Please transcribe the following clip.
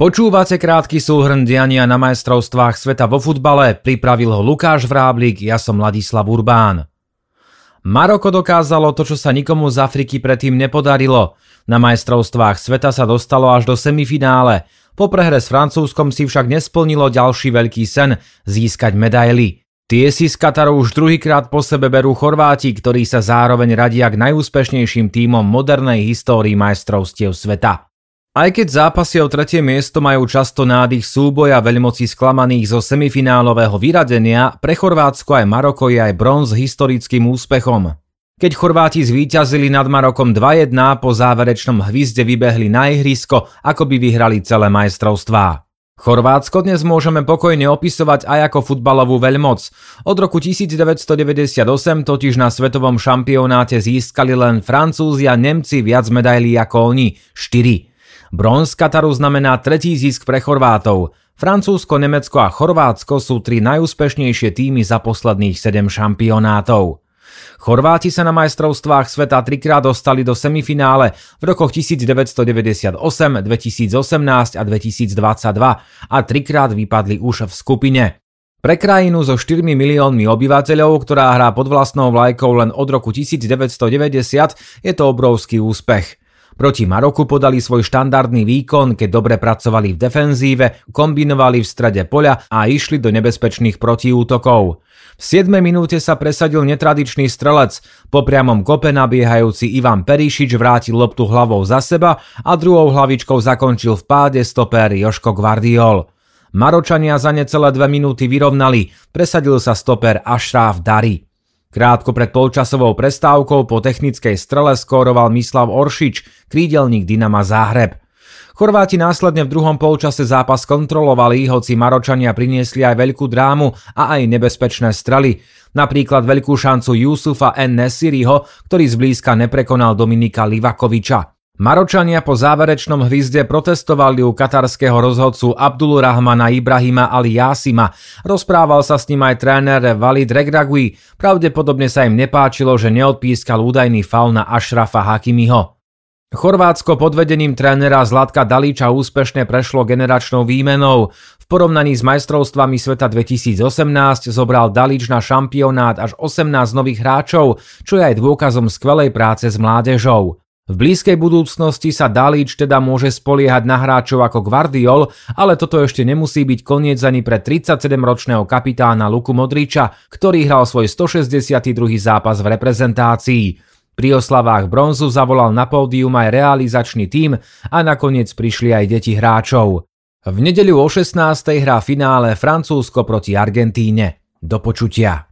Počúvate krátky súhrn diania na majstrovstvách sveta vo futbale, pripravil ho Lukáš Vráblik, ja som Ladislav Urbán. Maroko dokázalo to, čo sa nikomu z Afriky predtým nepodarilo. Na majstrovstvách sveta sa dostalo až do semifinále. Po prehre s Francúzskom si však nesplnilo ďalší veľký sen – získať medaily. Tie si z Kataru už druhýkrát po sebe berú Chorváti, ktorí sa zároveň radia k najúspešnejším tímom modernej histórii majstrovstiev sveta. Aj keď zápasy o tretie miesto majú často nádych súboja veľmocí sklamaných zo semifinálového vyradenia, pre Chorvátsko aj Maroko je aj bronz historickým úspechom. Keď Chorváti zvíťazili nad Marokom 2-1, po záverečnom hvizde vybehli na ihrisko, ako by vyhrali celé majstrovstvá. Chorvátsko dnes môžeme pokojne opisovať aj ako futbalovú veľmoc. Od roku 1998 totiž na svetovom šampionáte získali len Francúzi a Nemci viac medailí ako oni, 4. Bronz Kataru znamená tretí zisk pre Chorvátov. Francúzsko, Nemecko a Chorvátsko sú tri najúspešnejšie týmy za posledných 7 šampionátov. Chorváti sa na majstrovstvách sveta trikrát dostali do semifinále v rokoch 1998, 2018 a 2022 a trikrát vypadli už v skupine. Pre krajinu so 4 miliónmi obyvateľov, ktorá hrá pod vlastnou vlajkou len od roku 1990, je to obrovský úspech. Proti Maroku podali svoj štandardný výkon, keď dobre pracovali v defenzíve, kombinovali v strede poľa a išli do nebezpečných protiútokov. V 7 minúte sa presadil netradičný strelec, po priamom kope nabiehajúci Ivan Perišič vrátil loptu hlavou za seba a druhou hlavičkou zakončil v páde stopér Joško Guardiol. Maročania za necelé dve minúty vyrovnali, presadil sa stoper Ašráf Dari. Krátko pred polčasovou prestávkou po technickej strele skóroval Mislav Oršič, krídelník Dynama Záhreb. Chorváti následne v druhom polčase zápas kontrolovali, hoci Maročania priniesli aj veľkú drámu a aj nebezpečné strely. Napríklad veľkú šancu Yusufa N. Nesiriho, ktorý zblízka neprekonal Dominika Livakoviča. Maročania po záverečnom hvizde protestovali u katarského rozhodcu Abdul Rahmana Ibrahima Ali Jasima. Rozprával sa s ním aj tréner Walid Regragui. Pravdepodobne sa im nepáčilo, že neodpískal údajný faul na Ašrafa Hakimiho. Chorvátsko pod vedením trénera Zlatka Dalíča úspešne prešlo generačnou výmenou. V porovnaní s majstrovstvami sveta 2018 zobral Dalič na šampionát až 18 nových hráčov, čo je aj dôkazom skvelej práce s mládežou. V blízkej budúcnosti sa Dalič teda môže spoliehať na hráčov ako Guardiol, ale toto ešte nemusí byť koniec ani pre 37-ročného kapitána Luku Modriča, ktorý hral svoj 162. zápas v reprezentácii. Pri oslavách bronzu zavolal na pódium aj realizačný tím a nakoniec prišli aj deti hráčov. V nedeľu o 16. hrá finále Francúzsko proti Argentíne. Do počutia.